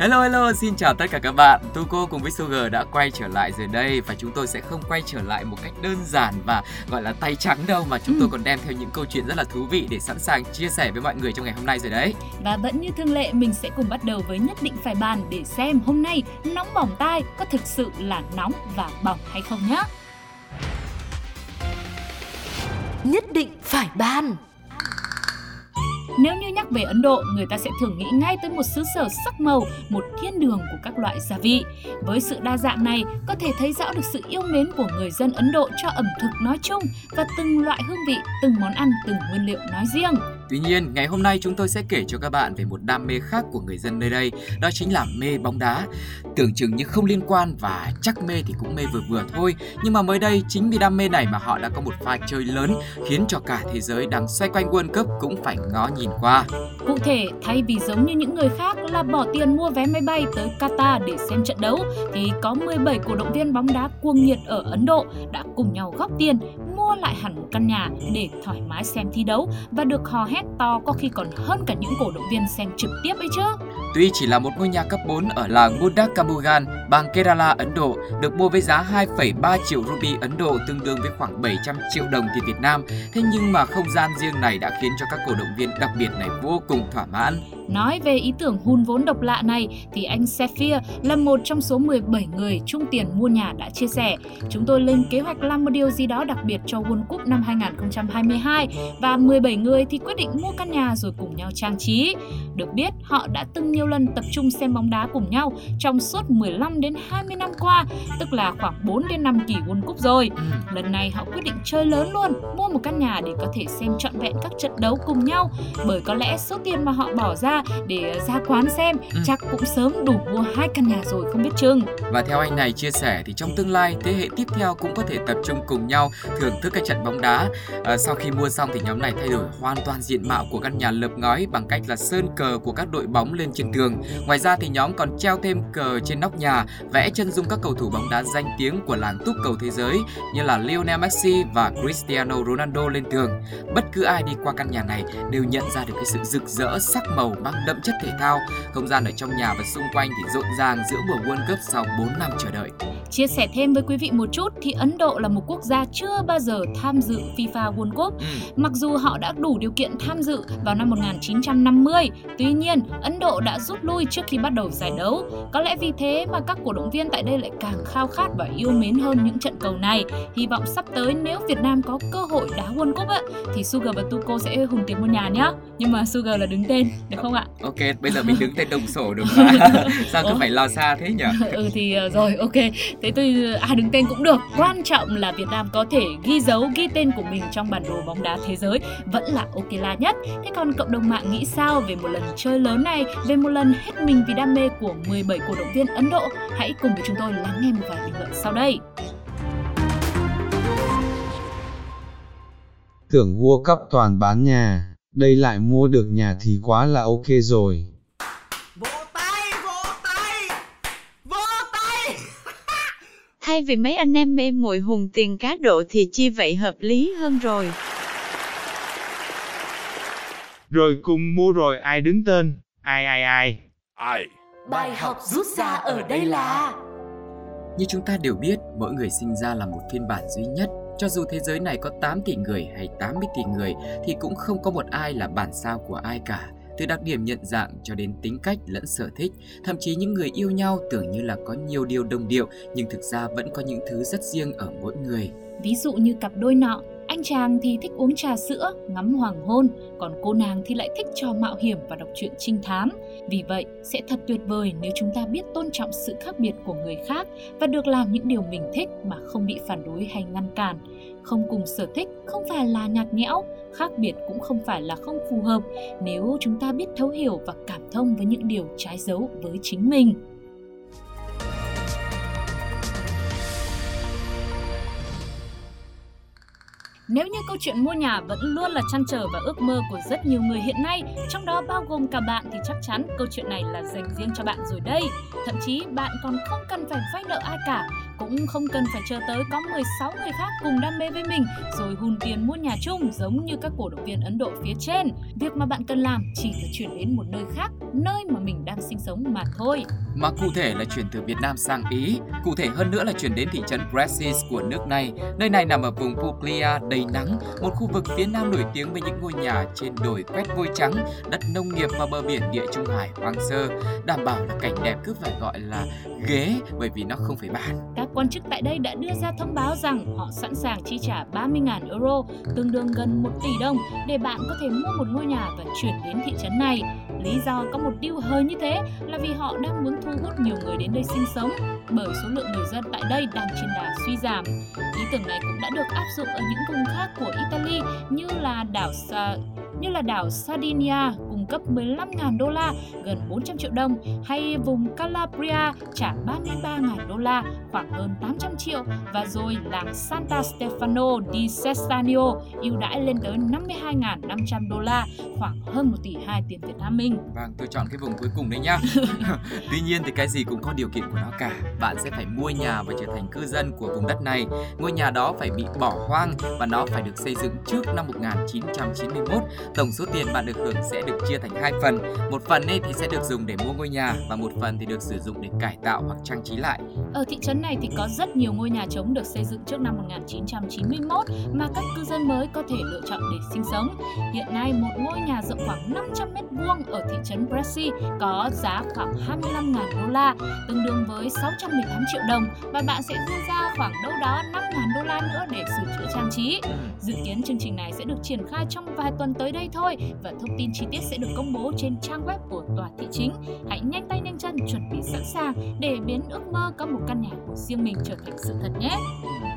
Hello hello, xin chào tất cả các bạn. Tuko cùng với Sugar đã quay trở lại rồi đây và chúng tôi sẽ không quay trở lại một cách đơn giản và gọi là tay trắng đâu mà chúng Ừ. tôi còn đem theo những câu chuyện rất là thú vị để sẵn sàng chia sẻ với mọi người trong ngày hôm nay rồi đấy. Và vẫn như thường lệ mình sẽ cùng bắt đầu với nhất định phải bàn để xem hôm nay nóng bỏng tai có thực sự là nóng và bỏng hay không nhé. Nhất định phải ban. Nếu như nhắc về Ấn Độ, người ta sẽ thường nghĩ ngay tới một xứ sở sắc màu, một thiên đường của các loại gia vị. Với sự đa dạng này, có thể thấy rõ được sự yêu mến của người dân Ấn Độ cho ẩm thực nói chung và từng loại hương vị, từng món ăn, từng nguyên liệu nói riêng. Tuy nhiên, ngày hôm nay chúng tôi sẽ kể cho các bạn về một đam mê khác của người dân nơi đây, đó chính là mê bóng đá. Tưởng chừng như không liên quan và chắc mê thì cũng mê vừa vừa thôi, nhưng mà mới đây chính vì đam mê này mà họ đã có một pha chơi lớn khiến cho cả thế giới đang xoay quanh World Cup cũng phải ngó nhìn qua. Cụ thể, thay vì giống như những người khác là bỏ tiền mua vé máy bay tới Qatar để xem trận đấu, thì có 17 cổ động viên bóng đá cuồng nhiệt ở Ấn Độ đã cùng nhau góp tiền mua lại hẳn một căn nhà để thoải mái xem thi đấu và được hò hét to có khi còn hơn cả những cổ động viên xem trực tiếp ấy chứ. Tuy chỉ là một ngôi nhà cấp 4 ở làng Mudakamugan, bang Kerala, Ấn Độ, được mua với giá 2,3 triệu rupee Ấn Độ tương đương với khoảng 700 triệu đồng tiền Việt Nam. Thế nhưng mà không gian riêng này đã khiến cho các cổ động viên đặc biệt này vô cùng thỏa mãn. Nói về ý tưởng hun vốn độc lạ này thì anh Sephir là một trong số 17 người chung tiền mua nhà đã chia sẻ. Chúng tôi lên kế hoạch làm một điều gì đó đặc biệt cho World Cup năm 2022 và 17 người thì quyết định mua căn nhà rồi cùng nhau trang trí. Được biết, họ đã từng nhiều lần tập trung xem bóng đá cùng nhau trong suốt 15 đến 20 năm qua, tức là khoảng 4 đến 5 kỳ World Cup rồi. Ừ. Lần này họ quyết định chơi lớn luôn, mua một căn nhà để có thể xem trọn vẹn các trận đấu cùng nhau. Bởi có lẽ số tiền mà họ bỏ ra để ra quán xem Ừ. chắc cũng sớm đủ mua hai căn nhà rồi không biết chừng. Và theo anh này chia sẻ thì trong tương lai thế hệ tiếp theo cũng có thể tập trung cùng nhau thưởng thức các trận bóng đá. À, sau khi mua xong thì nhóm này thay đổi hoàn toàn diện mạo của căn nhà lợp ngói bằng cách là sơn cờ của các đội bóng lên trên tường. Ngoài ra thì nhóm còn treo thêm cờ trên nóc nhà, vẽ chân dung các cầu thủ bóng đá danh tiếng của làng túc cầu thế giới như là Lionel Messi và Cristiano Ronaldo lên tường. Bất cứ ai đi qua căn nhà này đều nhận ra được cái sự rực rỡ sắc màu mang đậm chất thể thao. Không gian ở trong nhà và xung quanh thì rộn ràng giữa mùa World Cup sau 4 năm chờ đợi. Chia sẻ thêm với quý vị một chút thì Ấn Độ là một quốc gia chưa bao giờ tham dự FIFA World Cup. Ừ. Mặc dù họ đã đủ điều kiện tham dự vào năm 1950, tuy nhiên Ấn Độ đã rút lui trước khi bắt đầu giải đấu. Có lẽ vì thế mà các cổ động viên tại đây lại càng khao khát và yêu mến hơn những trận cầu này. Hy vọng sắp tới nếu Việt Nam có cơ hội đá World Cup á, thì Sugar và Tuko sẽ hùng tiền mua nhà nhá. Nhưng mà Sugar là đứng tên, được không ạ? Ok, bây giờ mình đứng tên đồng sổ được mà. Sao cứ Ủa? phải lo xa thế nhỉ? ừ thì ờ, rồi ok thế tôi à đứng tên cũng được quan trọng là Việt Nam có thể ghi dấu ghi tên của mình trong bản đồ bóng đá thế giới vẫn là ok là nhất thế còn cộng đồng mạng nghĩ sao về một lần chơi lớn này về một lần hết mình vì đam mê của 17 cổ động viên Ấn Độ hãy cùng với chúng tôi lắng nghe một vài bình luận sau đây Tưởng World Cup toàn bán nhà, đây lại mua được nhà thì quá là ok rồi. Vỗ tay, vỗ tay, vỗ tay. Thay vì mấy anh em mê muội hùng tiền cá độ thì chi vậy hợp lý hơn rồi. Rồi cùng mua rồi ai đứng tên, ai ai ai. Ai? Bài học rút ra ở đây là Như chúng ta đều biết, mỗi người sinh ra là một phiên bản duy nhất. Cho dù thế giới này có 8 tỷ người hay 80 tỷ người thì cũng không có một ai là bản sao của ai cả. Từ đặc điểm nhận dạng cho đến tính cách lẫn sở thích, thậm chí những người yêu nhau tưởng như là có nhiều điều đồng điệu nhưng thực ra vẫn có những thứ rất riêng ở mỗi người. ví dụ như cặp đôi nọ anh chàng thì thích uống trà sữa, ngắm hoàng hôn, còn cô nàng thì lại thích trò mạo hiểm và đọc truyện trinh thám. Vì vậy, sẽ thật tuyệt vời nếu chúng ta biết tôn trọng sự khác biệt của người khác và được làm những điều mình thích mà không bị phản đối hay ngăn cản. Không cùng sở thích không phải là nhạt nhẽo, khác biệt cũng không phải là không phù hợp nếu chúng ta biết thấu hiểu và cảm thông với những điều trái dấu với chính mình. Nếu như câu chuyện mua nhà vẫn luôn là chăn trở và ước mơ của rất nhiều người hiện nay, trong đó bao gồm cả bạn thì chắc chắn câu chuyện này là dành riêng cho bạn rồi đây. Thậm chí bạn còn không cần phải vay nợ ai cả, cũng không cần phải chờ tới có 16 người khác cùng đam mê với mình rồi hùn tiền mua nhà chung giống như các cổ động viên Ấn Độ phía trên. Việc mà bạn cần làm chỉ là chuyển đến một nơi khác, nơi mà mình đang sinh sống mà thôi. Mà cụ thể là chuyển từ Việt Nam sang Ý, cụ thể hơn nữa là chuyển đến thị trấn Bressis của nước này. Nơi này nằm ở vùng Puglia đầy nắng, một khu vực phía nam nổi tiếng với những ngôi nhà trên đồi quét vôi trắng, đất nông nghiệp và bờ biển địa Trung Hải hoang sơ, đảm bảo là cảnh đẹp cứ phải gọi là ghế bởi vì nó không phải bàn. Các quan chức tại đây đã đưa ra thông báo rằng họ sẵn sàng chi trả 30.000 euro, tương đương gần 1 tỷ đồng để bạn có thể mua một ngôi nhà và chuyển đến thị trấn này. Lý do có một điều hơi như thế là vì họ đang muốn thu hút nhiều người đến đây sinh sống, bởi số lượng người dân tại đây đang trên đà suy giảm. Ý tưởng này cũng đã được áp dụng ở những vùng khác của Italy như là đảo Sa như là đảo Sardinia cung cấp 15.000 đô la, gần 400 triệu đồng, hay vùng Calabria trả 33.000 đô la, khoảng hơn 800 triệu, và rồi làng Santa Stefano di Sestagno ưu đãi lên tới 52.500 đô la, khoảng hơn 1 tỷ 2 tiền Việt Nam mình. Vâng, tôi chọn cái vùng cuối cùng đấy nhá. Tuy nhiên thì cái gì cũng có điều kiện của nó cả. Bạn sẽ phải mua nhà và trở thành cư dân của vùng đất này. Ngôi nhà đó phải bị bỏ hoang và nó phải được xây dựng trước năm 1991. Tổng số tiền bạn được hưởng sẽ được chia thành hai phần. Một phần ấy thì sẽ được dùng để mua ngôi nhà và một phần thì được sử dụng để cải tạo hoặc trang trí lại. Ở thị trấn này thì có rất nhiều ngôi nhà trống được xây dựng trước năm 1991 mà các cư dân mới có thể lựa chọn để sinh sống. Hiện nay một ngôi nhà rộng khoảng 500 m vuông ở thị trấn Bresci có giá khoảng 25.000 đô la, tương đương với 618 triệu đồng và bạn sẽ dư ra khoảng đâu đó 5.000 đô la nữa để sửa chữa trang trí. Dự kiến chương trình này sẽ được triển khai trong vài tuần tới đây thôi và thông tin chi tiết sẽ được công bố trên trang web của tòa thị chính. Hãy nhanh tay nhanh chân chuẩn bị sẵn sàng để biến ước mơ có một căn nhà của riêng mình trở thành sự thật nhé.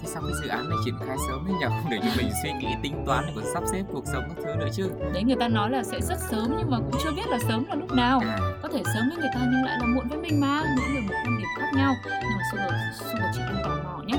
Thế sao cái dự án này triển khai sớm đấy nhỉ? Không để cho mình suy nghĩ tính toán để còn sắp xếp cuộc sống các thứ nữa chứ. Đấy người ta nói là sẽ rất sớm nhưng mà cũng chưa biết là sớm là lúc nào. À, Có thể sớm với người ta nhưng lại là muộn với mình mà. Mỗi người một quan điểm khác nhau. Nhưng mà Sugar, Sugar chỉ đang tò mò nhé.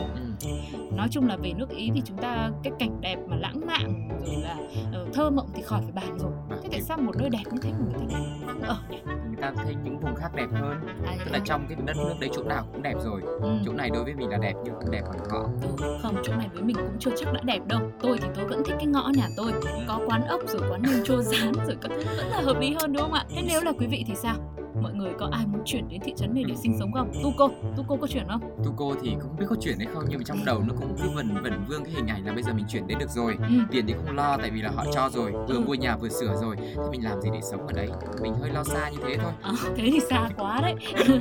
Nói chung là về nước Ý thì chúng ta cái cảnh đẹp mà lãng mạn rồi là ờ, thơ mộng thì khỏi phải bàn rồi. Thế tại sao một nơi đẹp như thế mà người ta không ở nhỉ? người ta thấy những vùng khác đẹp hơn. À, Tức là trong cái đất nước đấy chỗ nào cũng đẹp rồi. ừ. Chỗ này đối với mình là đẹp nhưng không đẹp bằng họ. Ừ, không chỗ này với mình cũng chưa chắc đã đẹp đâu tôi thì tôi vẫn thích cái ngõ nhà tôi có quán ốc rồi quán nem chua rán rồi các thứ vẫn là hợp lý hơn đúng không ạ thế nếu là quý vị thì sao mọi người có ai muốn chuyển đến thị trấn này để sinh sống không? Tuco Tuco có chuyển không? Tuco thì cũng không biết có chuyển hay không nhưng mà trong đầu nó cũng cứ vần vẩn vương cái hình ảnh là bây giờ mình chuyển đến được rồi. Ừ. tiền thì không lo tại vì là họ cho rồi vừa Ừ. mua nhà vừa sửa rồi. Thế mình làm gì để sống ở đấy? Mình hơi lo xa như thế thôi. À, thế thì xa quá đấy.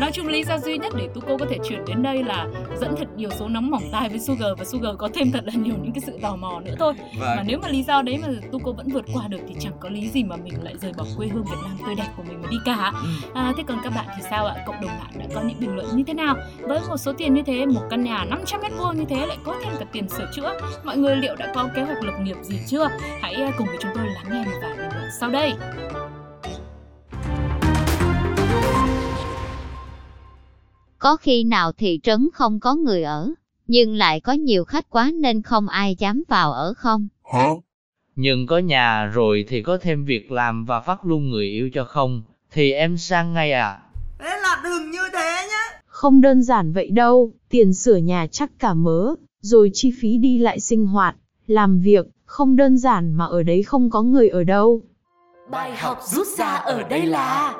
Nói chung lý do duy nhất để Tuco có thể chuyển đến đây là dẫn thật nhiều số nóng mỏng tai với Sugar và Sugar có thêm thật là nhiều những cái sự tò mò nữa thôi. Mà vâng nếu mà lý do đấy mà Tuco vẫn vượt qua được thì chẳng có lý gì mà mình lại rời bỏ quê hương Việt Nam tươi đẹp của mình mà đi cả Ừ. À, thế còn các bạn thì sao ạ? Cộng đồng mạng đã có những bình luận như thế nào? Với một số tiền như thế, một căn nhà 500 mét vuông như thế lại có thêm cả tiền sửa chữa. Mọi người liệu đã có kế hoạch lập nghiệp gì chưa? Hãy à, cùng với chúng tôi lắng nghe một vài bình luận sau đây. Có khi nào thị trấn không có người ở, nhưng lại có nhiều khách quá nên không ai dám vào ở không? Nhưng có nhà rồi thì có thêm việc làm và phát luôn người yêu cho không, thì em sang ngay à. Thế là đừng như thế nhá. Không đơn giản vậy đâu, tiền sửa nhà chắc cả mớ, rồi chi phí đi lại sinh hoạt, làm việc, không đơn giản mà ở đấy không có người ở đâu. Bài học rút ra ở đây là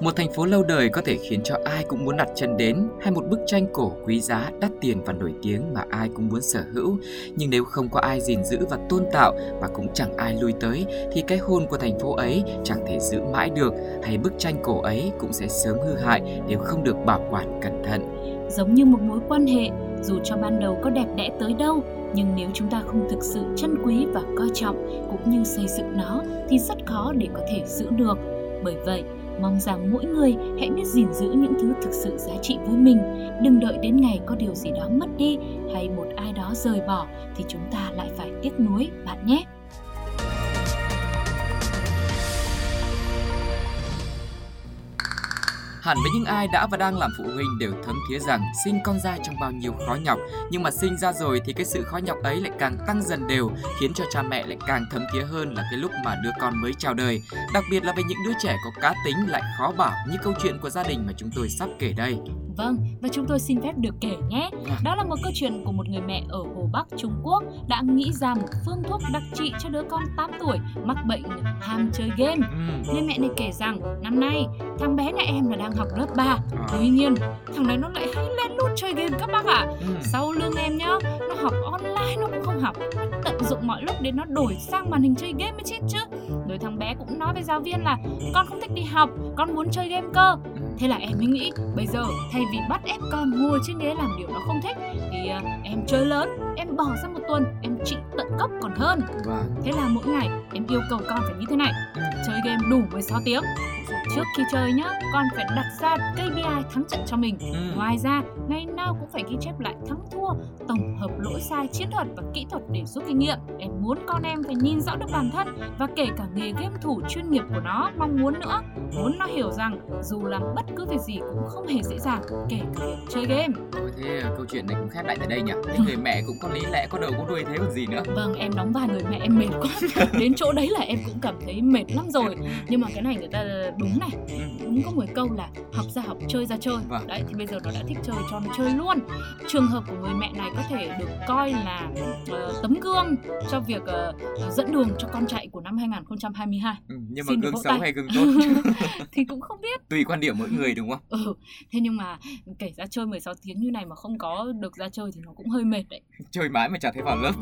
một thành phố lâu đời có thể khiến cho ai cũng muốn đặt chân đến hay một bức tranh cổ quý giá, đắt tiền và nổi tiếng mà ai cũng muốn sở hữu. Nhưng nếu không có ai gìn giữ và tôn tạo và cũng chẳng ai lui tới thì cái hồn của thành phố ấy chẳng thể giữ mãi được hay bức tranh cổ ấy cũng sẽ sớm hư hại nếu không được bảo quản cẩn thận. Giống như một mối quan hệ, dù cho ban đầu có đẹp đẽ tới đâu, nhưng nếu chúng ta không thực sự trân quý và coi trọng cũng như xây dựng nó thì rất khó để có thể giữ được. Bởi vậy, mong rằng mỗi người hãy biết gìn giữ những thứ thực sự giá trị với mình, đừng đợi đến ngày có điều gì đó mất đi hay một ai đó rời bỏ thì chúng ta lại phải tiếc nuối bạn nhé. Hẳn với những ai đã và đang làm phụ huynh đều thấm thía rằng sinh con ra trong bao nhiêu khó nhọc, nhưng mà sinh ra rồi thì cái sự khó nhọc ấy lại càng tăng dần đều, khiến cho cha mẹ lại càng thấm thía hơn là cái lúc mà đứa con mới chào đời. Đặc biệt là với những đứa trẻ có cá tính lại khó bảo như câu chuyện của gia đình mà chúng tôi sắp kể đây. Vâng, và chúng tôi xin phép được kể nhé. Đó là một câu chuyện của một người mẹ ở Hồ Bắc, Trung Quốc đã nghĩ ra một phương thuốc đặc trị cho đứa con 8 tuổi mắc bệnh ham chơi game. Người mẹ này kể rằng năm nay thằng bé nhà em là đang học lớp 3. Tuy nhiên, thằng này nó lại hay lén lút chơi game các bác ạ. Sau lưng em nhá, nó học online nó cũng không học. Nó tận dụng mọi lúc để nó đổi sang màn hình chơi game mới chết chứ. Rồi thằng bé cũng nói với giáo viên là con không thích đi học, con muốn chơi game cơ. Thế là em mới nghĩ bây giờ thay vì bắt ép con ngồi trên ghế làm điều nó không thích thì uh, em chơi lớn, em bỏ ra một tuần em trị tận gốc còn hơn. Thế là mỗi ngày em yêu cầu con phải như thế này, chơi game đủ 16 tiếng. Trước khi chơi nhá, con phải đặt ra KPI thắng trận cho mình. Ngoài ra, ngày nào cũng phải ghi chép lại thắng thua, tổng hợp lỗi sai chiến thuật và kỹ thuật để rút kinh nghiệm. Em muốn con em phải nhìn rõ được bản thân và kể cả nghề game thủ chuyên nghiệp của nó mong muốn nữa. Muốn nó hiểu rằng dù làm bất cứ việc gì cũng không hề dễ dàng, kể cả việc chơi game. Ôi thế câu chuyện này cũng khép lại tại đây nhỉ? Thế người mẹ cũng có lý lẽ, có đầu có đuôi thế còn gì nữa. Vâng, em đóng vai người mẹ em mệt quá. Đến chỗ đấy là em cũng cảm thấy mệt lắm rồi. Nhưng mà cái này người ta đúng này, đúng có một câu là học ra học, chơi ra chơi. Vâng. Đấy thì bây giờ nó đã thích chơi cho nó chơi luôn. Trường hợp của người mẹ này có thể được coi là uh, tấm gương cho việc uh, dẫn đường cho con chạy của năm 2022. Ừ, nhưng mà Xin gương xấu tay. hay gương tốt thì cũng không biết. tùy quan điểm mỗi người đúng không? Ừ, thế nhưng mà kể ra chơi 16 tiếng như này mà không có được ra chơi thì nó cũng hơi mệt đấy. Chơi mãi mà chả thấy vào lớp.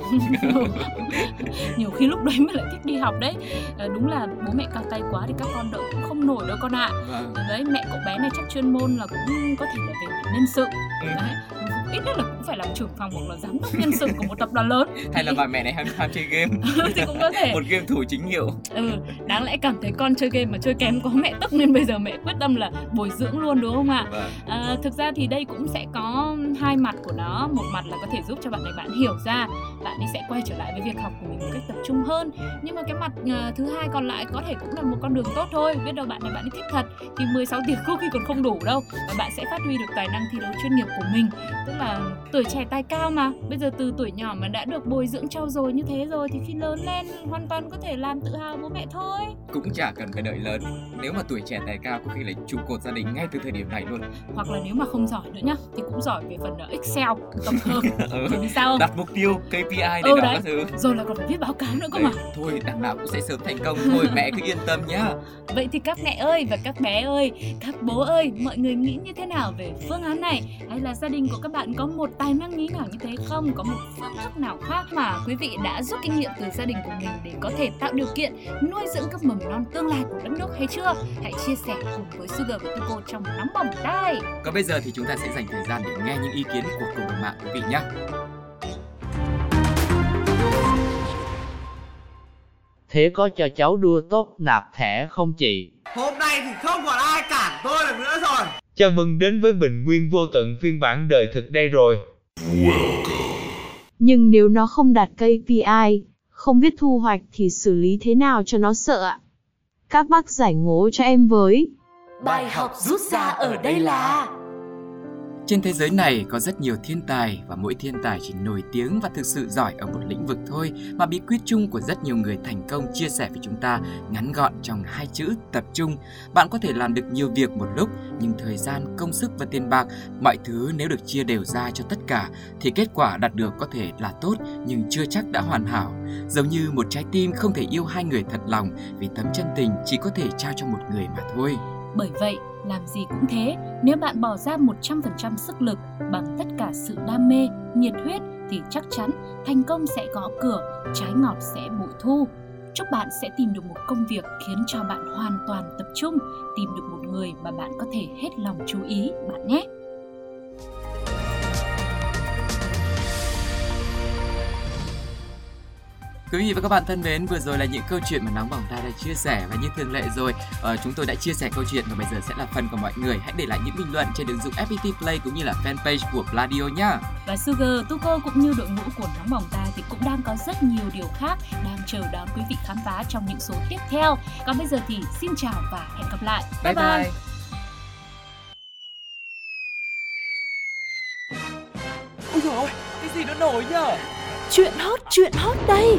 Nhiều khi lúc đấy mới lại thích đi học đấy. À, đúng là bố mẹ cao tay quá thì các con đỡ cũng không nổi đâu con ạ. Vâng. Đấy, mẹ cậu bé này chắc chuyên môn là cũng có thể là về nhân sự. Ừ. Đấy, ít nhất là cũng phải làm trưởng phòng hoặc là giám đốc nhân sự của một tập đoàn lớn. Hay là bà mẹ này ham, ham chơi game thì cũng có thể. Một game thủ chính hiệu Ừ, đáng lẽ cảm thấy con chơi game mà chơi kém có mẹ tức nên bây giờ mẹ quyết tâm là bồi dưỡng luôn đúng không ạ? Vâng. À, thực ra thì đây cũng sẽ có hai mặt của nó, một mặt là có thể giúp cho bạn này bạn hiểu ra, bạn ấy sẽ quay trở lại với việc học của mình một cách tập trung hơn. Nhưng mà cái mặt uh, thứ hai còn lại có thể cũng là một con đường tốt thôi. Biết đâu bạn này bạn ấy thích thật thì 16 tiếng có khi còn không đủ đâu và bạn sẽ phát huy được tài năng thi đấu chuyên nghiệp của mình. Tức là tuổi trẻ tài cao mà. Bây giờ từ tuổi nhỏ mà đã được bồi dưỡng trau dồi như thế rồi thì khi lớn lên hoàn toàn có thể làm tự hào bố mẹ thôi. Cũng chả cần phải đợi lớn Nếu mà tuổi trẻ tài cao có khi là trụ cột gia đình ngay từ thời điểm này luôn Hoặc là nếu mà không giỏi nữa nhá thì cũng giỏi về phần Excel tổng hợp. ừ. Thì sao không? Đặt mục tiêu KPI để Ừ, đó các thứ Rồi là còn phải viết báo cáo nữa cơ mà. Thôi đằng nào cũng sẽ sớm thành công Thôi mẹ cứ yên tâm nhá Vậy thì các mẹ ơi và các bé ơi, các bố ơi, mọi người nghĩ như thế nào về phương án này? Hay là gia đình của các bạn có một tài năng nghĩ nào như thế không? Có một phương thức nào khác mà quý vị đã rút kinh nghiệm từ gia đình của mình để có thể tạo điều kiện nuôi dưỡng các mầm non tương lai của đất nước hay chưa? Hãy chia sẻ cùng với Sugar và Tuko trong nóng bỏng tay. Còn bây giờ thì chúng ta sẽ dành thời gian để nghe những ý kiến của cộng đồng mạng quý vị nhé Thế có cho cháu đua tốt nạp thẻ không chị? Hôm nay thì không còn ai cản tôi được nữa rồi Chào mừng đến với Bình Nguyên vô tận phiên bản đời thực đây rồi. Nhưng nếu nó không đạt KPI, không biết thu hoạch thì xử lý thế nào cho nó sợ ạ? Các bác giải ngố cho em với. Bài học rút ra ở đây là trên thế giới này có rất nhiều thiên tài và mỗi thiên tài chỉ nổi tiếng và thực sự giỏi ở một lĩnh vực thôi mà bí quyết chung của rất nhiều người thành công chia sẻ với chúng ta ngắn gọn trong hai chữ tập trung. Bạn có thể làm được nhiều việc một lúc nhưng thời gian, công sức và tiền bạc, mọi thứ nếu được chia đều ra cho tất cả thì kết quả đạt được có thể là tốt nhưng chưa chắc đã hoàn hảo. Giống như một trái tim không thể yêu hai người thật lòng vì tấm chân tình chỉ có thể trao cho một người mà thôi. Bởi vậy, làm gì cũng thế, nếu bạn bỏ ra 100% sức lực bằng tất cả sự đam mê, nhiệt huyết thì chắc chắn thành công sẽ gõ cửa, trái ngọt sẽ bội thu. Chúc bạn sẽ tìm được một công việc khiến cho bạn hoàn toàn tập trung, tìm được một người mà bạn có thể hết lòng chú ý bạn nhé. Quý vị và các bạn thân mến, vừa rồi là những câu chuyện mà Nóng Bỏng Ta đã chia sẻ và như thường lệ rồi, uh, chúng tôi đã chia sẻ câu chuyện và bây giờ sẽ là phần của mọi người. Hãy để lại những bình luận trên ứng dụng FPT Play cũng như là fanpage của Pladio nhá. Và Sugar, Tuko cũng như đội ngũ của Nóng Bỏng Ta thì cũng đang có rất nhiều điều khác đang chờ đón quý vị khám phá trong những số tiếp theo. Còn bây giờ thì xin chào và hẹn gặp lại. Bye bye. bye. bye. Ôi dồi ôi, cái gì nó nổi nhở? Chuyện hot, chuyện hot đây!